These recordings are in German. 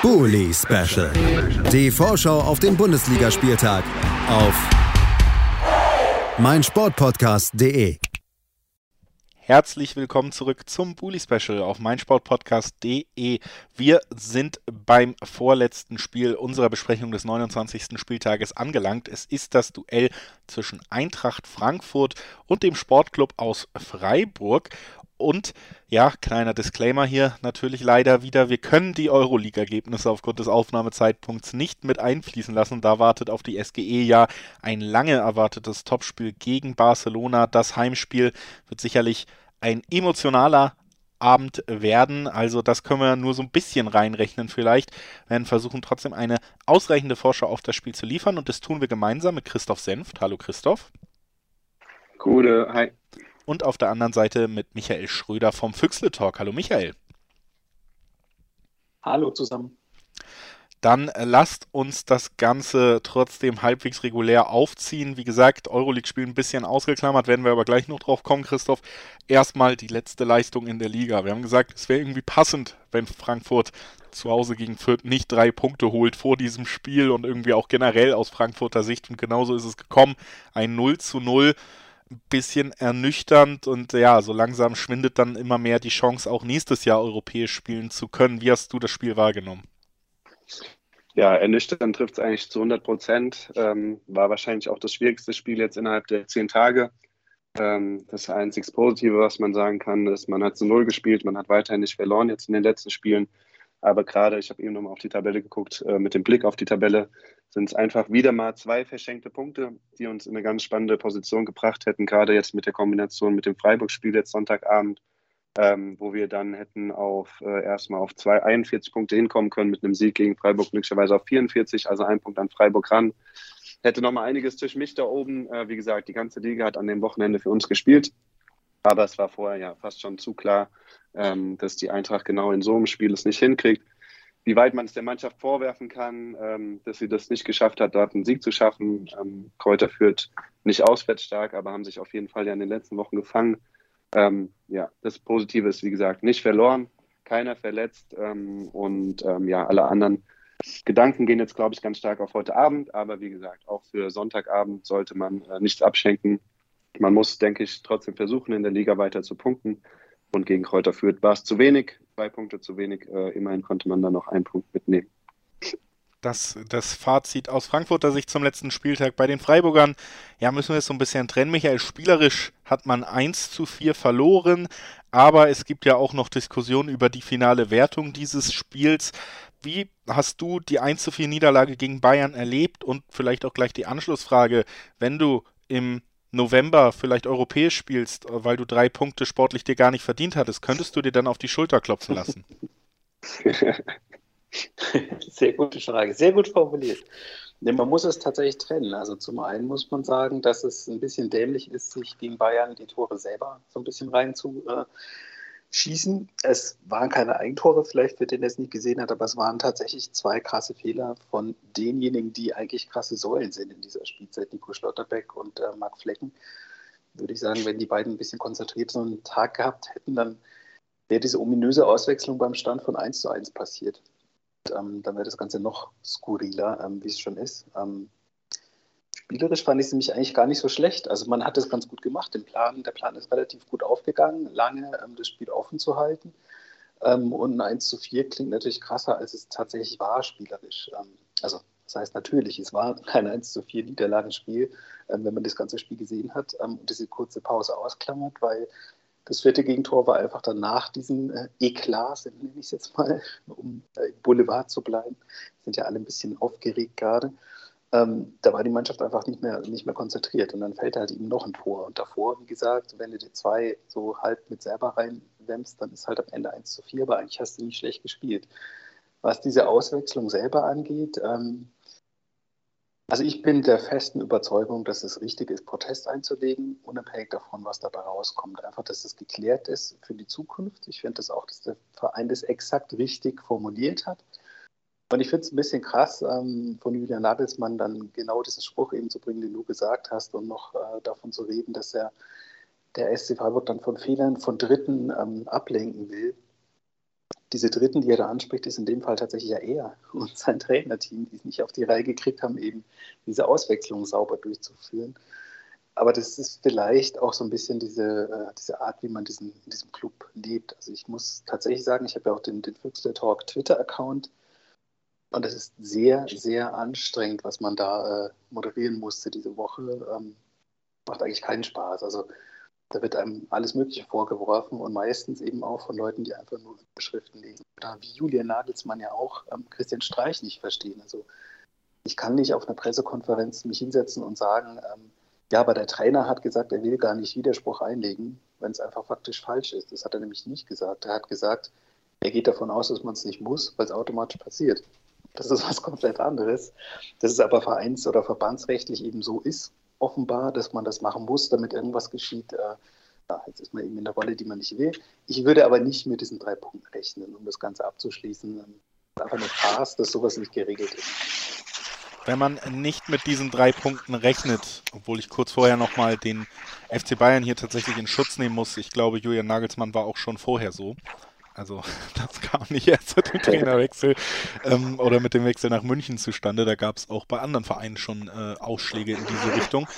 Bully Special. Die Vorschau auf den Bundesligaspieltag auf meinsportpodcast.de. Herzlich willkommen zurück zum Bully Special auf meinsportpodcast.de. Wir sind beim vorletzten Spiel unserer Besprechung des 29. Spieltages angelangt. Es ist das Duell zwischen Eintracht Frankfurt und dem Sportclub aus Freiburg. Und ja, kleiner Disclaimer hier natürlich leider wieder. Wir können die Euroleague-Ergebnisse aufgrund des Aufnahmezeitpunkts nicht mit einfließen lassen. Da wartet auf die SGE ja ein lange erwartetes Topspiel gegen Barcelona. Das Heimspiel wird sicherlich ein emotionaler Abend werden. Also das können wir nur so ein bisschen reinrechnen vielleicht. Wir werden versuchen trotzdem eine ausreichende Vorschau auf das Spiel zu liefern und das tun wir gemeinsam mit Christoph Senft. Hallo Christoph. Gute, hi und auf der anderen Seite mit Michael Schröder vom Füchsle Talk. Hallo Michael. Hallo zusammen. Dann lasst uns das Ganze trotzdem halbwegs regulär aufziehen. Wie gesagt, Euroleague-Spiel ein bisschen ausgeklammert, werden wir aber gleich noch drauf kommen, Christoph. Erstmal die letzte Leistung in der Liga. Wir haben gesagt, es wäre irgendwie passend, wenn Frankfurt zu Hause gegen Fürth nicht drei Punkte holt vor diesem Spiel und irgendwie auch generell aus Frankfurter Sicht. Und genauso ist es gekommen. Ein 0 zu 0 bisschen ernüchternd und ja, so langsam schwindet dann immer mehr die Chance, auch nächstes Jahr europäisch spielen zu können. Wie hast du das Spiel wahrgenommen? Ja, ernüchternd trifft es eigentlich zu 100 Prozent. Ähm, war wahrscheinlich auch das schwierigste Spiel jetzt innerhalb der zehn Tage. Ähm, das einzig Positive, was man sagen kann, ist, man hat zu Null gespielt, man hat weiterhin nicht verloren jetzt in den letzten Spielen. Aber gerade, ich habe eben nochmal auf die Tabelle geguckt, äh, mit dem Blick auf die Tabelle sind es einfach wieder mal zwei verschenkte Punkte, die uns in eine ganz spannende Position gebracht hätten, gerade jetzt mit der Kombination mit dem Freiburg-Spiel jetzt Sonntagabend, ähm, wo wir dann hätten auf äh, erstmal auf zwei, 41 Punkte hinkommen können mit einem Sieg gegen Freiburg, möglicherweise auf 44, also ein Punkt an Freiburg ran. Hätte nochmal einiges durch mich da oben. Äh, wie gesagt, die ganze Liga hat an dem Wochenende für uns gespielt. Aber es war vorher ja fast schon zu klar, ähm, dass die Eintracht genau in so einem Spiel es nicht hinkriegt. Wie weit man es der Mannschaft vorwerfen kann, ähm, dass sie das nicht geschafft hat, dort einen Sieg zu schaffen. Ähm, Kräuter führt nicht auswärts stark, aber haben sich auf jeden Fall ja in den letzten Wochen gefangen. Ähm, ja, das Positive ist, wie gesagt, nicht verloren, keiner verletzt ähm, und ähm, ja, alle anderen Gedanken gehen jetzt, glaube ich, ganz stark auf heute Abend. Aber wie gesagt, auch für Sonntagabend sollte man äh, nichts abschenken. Man muss, denke ich, trotzdem versuchen, in der Liga weiter zu punkten. Und gegen Kräuter führt war es zu wenig, zwei Punkte zu wenig. Äh, immerhin konnte man da noch einen Punkt mitnehmen. Das, das Fazit aus Frankfurter Sicht zum letzten Spieltag bei den Freiburgern. Ja, müssen wir es so ein bisschen trennen. Michael, spielerisch hat man 1 zu 4 verloren, aber es gibt ja auch noch Diskussionen über die finale Wertung dieses Spiels. Wie hast du die 1 zu 4 Niederlage gegen Bayern erlebt? Und vielleicht auch gleich die Anschlussfrage, wenn du im November vielleicht europäisch spielst, äh, weil du drei Punkte sportlich dir gar nicht verdient hattest, könntest du dir dann auf die Schulter klopfen lassen? Sehr gute Frage, sehr gut formuliert. Nee, man muss es tatsächlich trennen. Also zum einen muss man sagen, dass es ein bisschen dämlich ist, sich gegen Bayern die Tore selber so ein bisschen rein zu äh, schießen. Es waren keine Eigentore, vielleicht für den, der es nicht gesehen hat, aber es waren tatsächlich zwei krasse Fehler von denjenigen, die eigentlich krasse Säulen sind in dieser Spielzeit, Nico Schlotterbeck und äh, Marc Flecken. Würde ich sagen, wenn die beiden ein bisschen konzentriert so einen Tag gehabt hätten, dann wäre diese ominöse Auswechslung beim Stand von 1 zu 1 passiert. Und, ähm, dann wäre das Ganze noch skurriler, ähm, wie es schon ist. Ähm, spielerisch fand ich es nämlich eigentlich gar nicht so schlecht. Also man hat es ganz gut gemacht. Den Plan, der Plan ist relativ gut aufgegangen, lange ähm, das Spiel offen zu halten. Ähm, und ein 1 zu 4 klingt natürlich krasser, als es tatsächlich war, spielerisch. Ähm, also das heißt natürlich, es war kein 1 zu 4 Niederlagenspiel, ähm, wenn man das ganze Spiel gesehen hat ähm, und diese kurze Pause ausklammert, weil das vierte Gegentor war einfach dann nach diesen äh, Eklats, nenne ich es jetzt mal, um äh, Boulevard zu bleiben. Sind ja alle ein bisschen aufgeregt gerade ähm, da war die Mannschaft einfach nicht mehr, nicht mehr konzentriert. Und dann fällt halt eben noch ein Tor. Und davor, wie gesagt, wenn du die zwei so halb mit selber reinwämmst, dann ist halt am Ende 1 zu 4, aber eigentlich hast du nicht schlecht gespielt. Was diese Auswechslung selber angeht, ähm, also ich bin der festen Überzeugung, dass es richtig ist, Protest einzulegen, unabhängig davon, was dabei rauskommt. Einfach, dass es geklärt ist für die Zukunft. Ich finde das auch, dass der Verein das exakt richtig formuliert hat. Und ich finde es ein bisschen krass, ähm, von Julian Nagelsmann dann genau diesen Spruch eben zu bringen, den du gesagt hast, und noch äh, davon zu reden, dass er der SC Freiburg dann von Fehlern von Dritten ähm, ablenken will. diese Dritten, die er da anspricht, ist in dem Fall tatsächlich ja er und sein Trainerteam, die es nicht auf die Reihe gekriegt haben, eben diese Auswechslung sauber durchzuführen. Aber das ist vielleicht auch so ein bisschen diese, äh, diese Art, wie man diesen, in diesem Club lebt. Also ich muss tatsächlich sagen, ich habe ja auch den, den Füchsle Talk Twitter-Account und es ist sehr, sehr anstrengend, was man da äh, moderieren musste diese Woche. Ähm, macht eigentlich keinen Spaß. Also da wird einem alles Mögliche vorgeworfen und meistens eben auch von Leuten, die einfach nur Beschriften lesen. Oder wie Julian Nagelsmann ja auch ähm, Christian Streich nicht verstehen. Also ich kann nicht auf einer Pressekonferenz mich hinsetzen und sagen, ähm, ja, aber der Trainer hat gesagt, er will gar nicht Widerspruch einlegen, wenn es einfach faktisch falsch ist. Das hat er nämlich nicht gesagt. Er hat gesagt, er geht davon aus, dass man es nicht muss, weil es automatisch passiert. Das ist was komplett anderes. Das ist aber vereins- oder verbandsrechtlich eben so ist offenbar, dass man das machen muss, damit irgendwas geschieht. Äh, ja, jetzt ist man eben in der Rolle, die man nicht will. Ich würde aber nicht mit diesen drei Punkten rechnen, um das Ganze abzuschließen. Es ist einfach nur Spaß, dass sowas nicht geregelt ist. Wenn man nicht mit diesen drei Punkten rechnet, obwohl ich kurz vorher nochmal den FC Bayern hier tatsächlich in Schutz nehmen muss, ich glaube, Julian Nagelsmann war auch schon vorher so. Also das kam nicht erst mit dem Trainerwechsel ähm, oder mit dem Wechsel nach München zustande. Da gab es auch bei anderen Vereinen schon äh, Ausschläge in diese Richtung.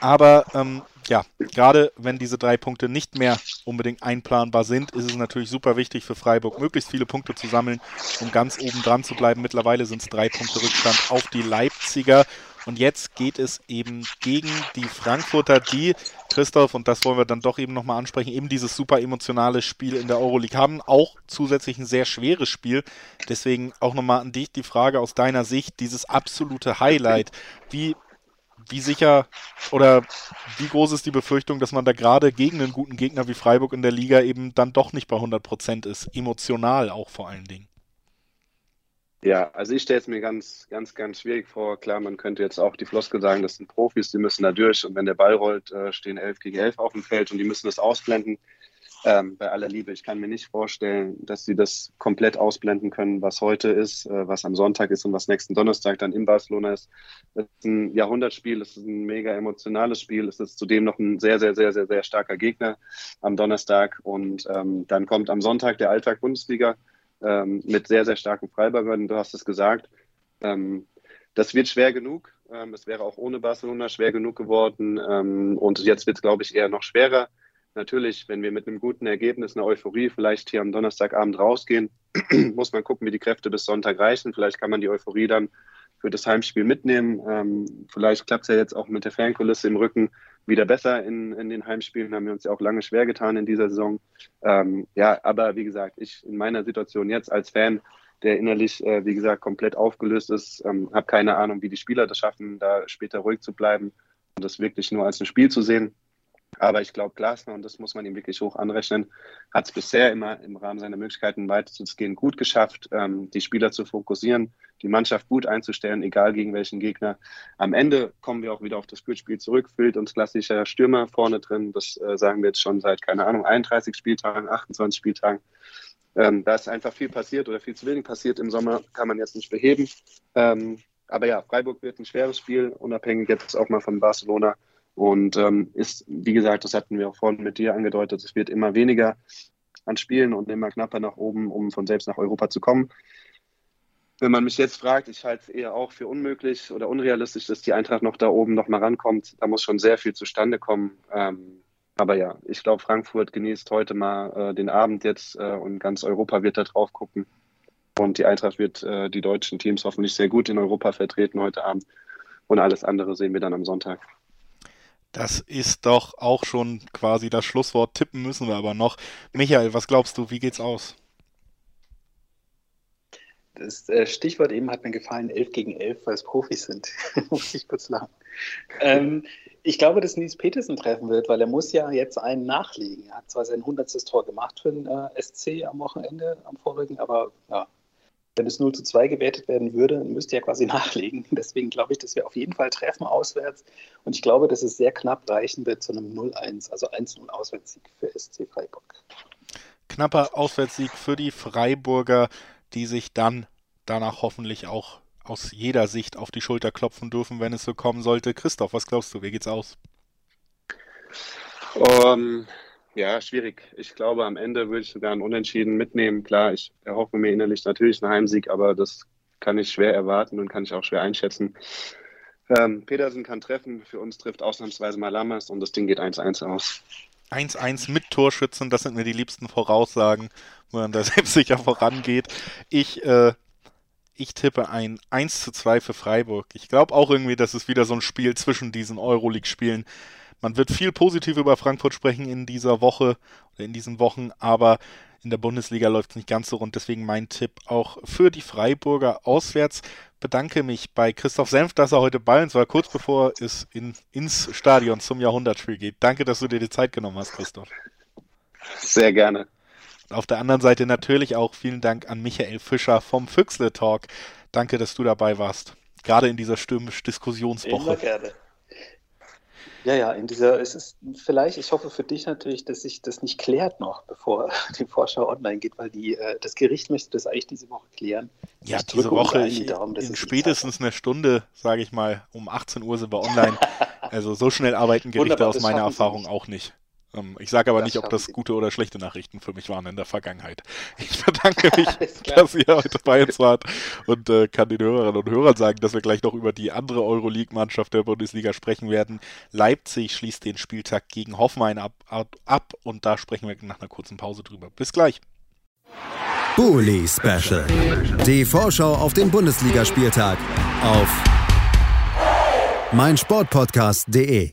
Aber ähm, ja, gerade wenn diese drei Punkte nicht mehr unbedingt einplanbar sind, ist es natürlich super wichtig für Freiburg, möglichst viele Punkte zu sammeln, um ganz oben dran zu bleiben. Mittlerweile sind es drei Punkte Rückstand auf die Leipziger. Und jetzt geht es eben gegen die Frankfurter, die, Christoph, und das wollen wir dann doch eben nochmal ansprechen, eben dieses super emotionale Spiel in der Euroleague haben. Auch zusätzlich ein sehr schweres Spiel. Deswegen auch nochmal an dich die Frage aus deiner Sicht, dieses absolute Highlight. Wie, wie sicher oder wie groß ist die Befürchtung, dass man da gerade gegen einen guten Gegner wie Freiburg in der Liga eben dann doch nicht bei 100 Prozent ist? Emotional auch vor allen Dingen. Ja, also ich stelle es mir ganz, ganz, ganz schwierig vor. Klar, man könnte jetzt auch die Floskel sagen, das sind Profis, die müssen da durch und wenn der Ball rollt, äh, stehen elf gegen elf auf dem Feld und die müssen das ausblenden. Ähm, bei aller Liebe, ich kann mir nicht vorstellen, dass sie das komplett ausblenden können, was heute ist, äh, was am Sonntag ist und was nächsten Donnerstag dann in Barcelona ist. Das ist ein Jahrhundertspiel, es ist ein mega emotionales Spiel, es ist zudem noch ein sehr, sehr, sehr, sehr, sehr starker Gegner am Donnerstag und ähm, dann kommt am Sonntag der Alltag Bundesliga ähm, mit sehr, sehr starken Freiburgern. Du hast es gesagt. Ähm, das wird schwer genug. Ähm, es wäre auch ohne Barcelona schwer genug geworden. Ähm, und jetzt wird es, glaube ich, eher noch schwerer. Natürlich, wenn wir mit einem guten Ergebnis, einer Euphorie vielleicht hier am Donnerstagabend rausgehen, muss man gucken, wie die Kräfte bis Sonntag reichen. Vielleicht kann man die Euphorie dann für das Heimspiel mitnehmen. Ähm, vielleicht klappt es ja jetzt auch mit der Fankulisse im Rücken wieder besser in, in den Heimspielen. Haben wir uns ja auch lange schwer getan in dieser Saison. Ähm, ja, aber wie gesagt, ich in meiner Situation jetzt als Fan, der innerlich, äh, wie gesagt, komplett aufgelöst ist, ähm, habe keine Ahnung, wie die Spieler das schaffen, da später ruhig zu bleiben und das wirklich nur als ein Spiel zu sehen. Aber ich glaube, Glasner, und das muss man ihm wirklich hoch anrechnen, hat es bisher immer im Rahmen seiner Möglichkeiten weiterzugehen gut geschafft, ähm, die Spieler zu fokussieren, die Mannschaft gut einzustellen, egal gegen welchen Gegner. Am Ende kommen wir auch wieder auf das Spielspiel zurück, fehlt uns klassischer Stürmer vorne drin. Das äh, sagen wir jetzt schon seit, keine Ahnung, 31 Spieltagen, 28 Spieltagen. Ähm, da ist einfach viel passiert oder viel zu wenig passiert im Sommer, kann man jetzt nicht beheben. Ähm, aber ja, Freiburg wird ein schweres Spiel, unabhängig jetzt auch mal von Barcelona. Und ähm, ist, wie gesagt, das hatten wir auch vorhin mit dir angedeutet, es wird immer weniger an Spielen und immer knapper nach oben, um von selbst nach Europa zu kommen. Wenn man mich jetzt fragt, ich halte es eher auch für unmöglich oder unrealistisch, dass die Eintracht noch da oben noch mal rankommt. Da muss schon sehr viel zustande kommen. Ähm, aber ja, ich glaube, Frankfurt genießt heute mal äh, den Abend jetzt äh, und ganz Europa wird da drauf gucken. Und die Eintracht wird äh, die deutschen Teams hoffentlich sehr gut in Europa vertreten heute Abend. Und alles andere sehen wir dann am Sonntag. Das ist doch auch schon quasi das Schlusswort. Tippen müssen wir aber noch. Michael, was glaubst du, wie geht's aus? Das äh, Stichwort eben hat mir gefallen, 11 gegen 11, weil es Profis sind. muss ich kurz lachen. Ähm, ich glaube, dass Nils Petersen treffen wird, weil er muss ja jetzt einen nachlegen. Er hat zwar sein 100. Tor gemacht für den äh, SC am Wochenende, am vorigen, aber ja, wenn es 0 zu 2 gewertet werden würde, müsste er quasi nachlegen. Deswegen glaube ich, dass wir auf jeden Fall treffen auswärts. Und ich glaube, dass es sehr knapp reichen wird zu einem 0-1, also 1-0 Auswärtssieg für SC Freiburg. Knapper Auswärtssieg für die Freiburger, die sich dann danach hoffentlich auch aus jeder Sicht auf die Schulter klopfen dürfen, wenn es so kommen sollte. Christoph, was glaubst du, wie geht's aus? Um, Ja, schwierig. Ich glaube, am Ende würde ich sogar einen Unentschieden mitnehmen. Klar, ich erhoffe mir innerlich natürlich einen Heimsieg, aber das kann ich schwer erwarten und kann ich auch schwer einschätzen. Ähm, Pedersen kann treffen, für uns trifft ausnahmsweise mal Lammers und das Ding geht 1-1 aus. 1-1 mit Torschützen, das sind mir die liebsten Voraussagen, wo man da selbstsicher vorangeht. Ich, äh, ich tippe ein 1 zu 2 für Freiburg. Ich glaube auch irgendwie, das ist wieder so ein Spiel zwischen diesen Euroleague-Spielen. Man wird viel positiv über Frankfurt sprechen in dieser Woche oder in diesen Wochen, aber in der Bundesliga läuft es nicht ganz so rund. Deswegen mein Tipp auch für die Freiburger auswärts. Bedanke mich bei Christoph Senf, dass er heute bei uns war, kurz bevor es in, ins Stadion zum Jahrhundertspiel geht. Danke, dass du dir die Zeit genommen hast, Christoph. Sehr gerne. Auf der anderen Seite natürlich auch vielen Dank an Michael Fischer vom Füchsle Talk. Danke, dass du dabei warst. Gerade in dieser stürmisch Diskussionswoche. Immer gerne. Ja, ja, in dieser, es ist vielleicht, ich hoffe für dich natürlich, dass sich das nicht klärt noch, bevor die Vorschau online geht, weil die, äh, das Gericht möchte das eigentlich diese Woche klären. Ja, ich diese Woche, ich, Daumen, in spätestens eine Stunde, sage ich mal, um 18 Uhr sind wir online. also so schnell arbeiten Gerichte aus meiner Erfahrung auch nicht. Ähm, ich sage aber das nicht, ob das gute oder schlechte Nachrichten für mich waren in der Vergangenheit. Ich bedanke mich, dass ihr heute bei uns wart und äh, kann den Hörerinnen und Hörern sagen, dass wir gleich noch über die andere Euroleague-Mannschaft der Bundesliga sprechen werden. Leipzig schließt den Spieltag gegen Hoffenheim ab, ab und da sprechen wir nach einer kurzen Pause drüber. Bis gleich. Bully Special. Die Vorschau auf den Bundesligaspieltag auf meinsportpodcast.de.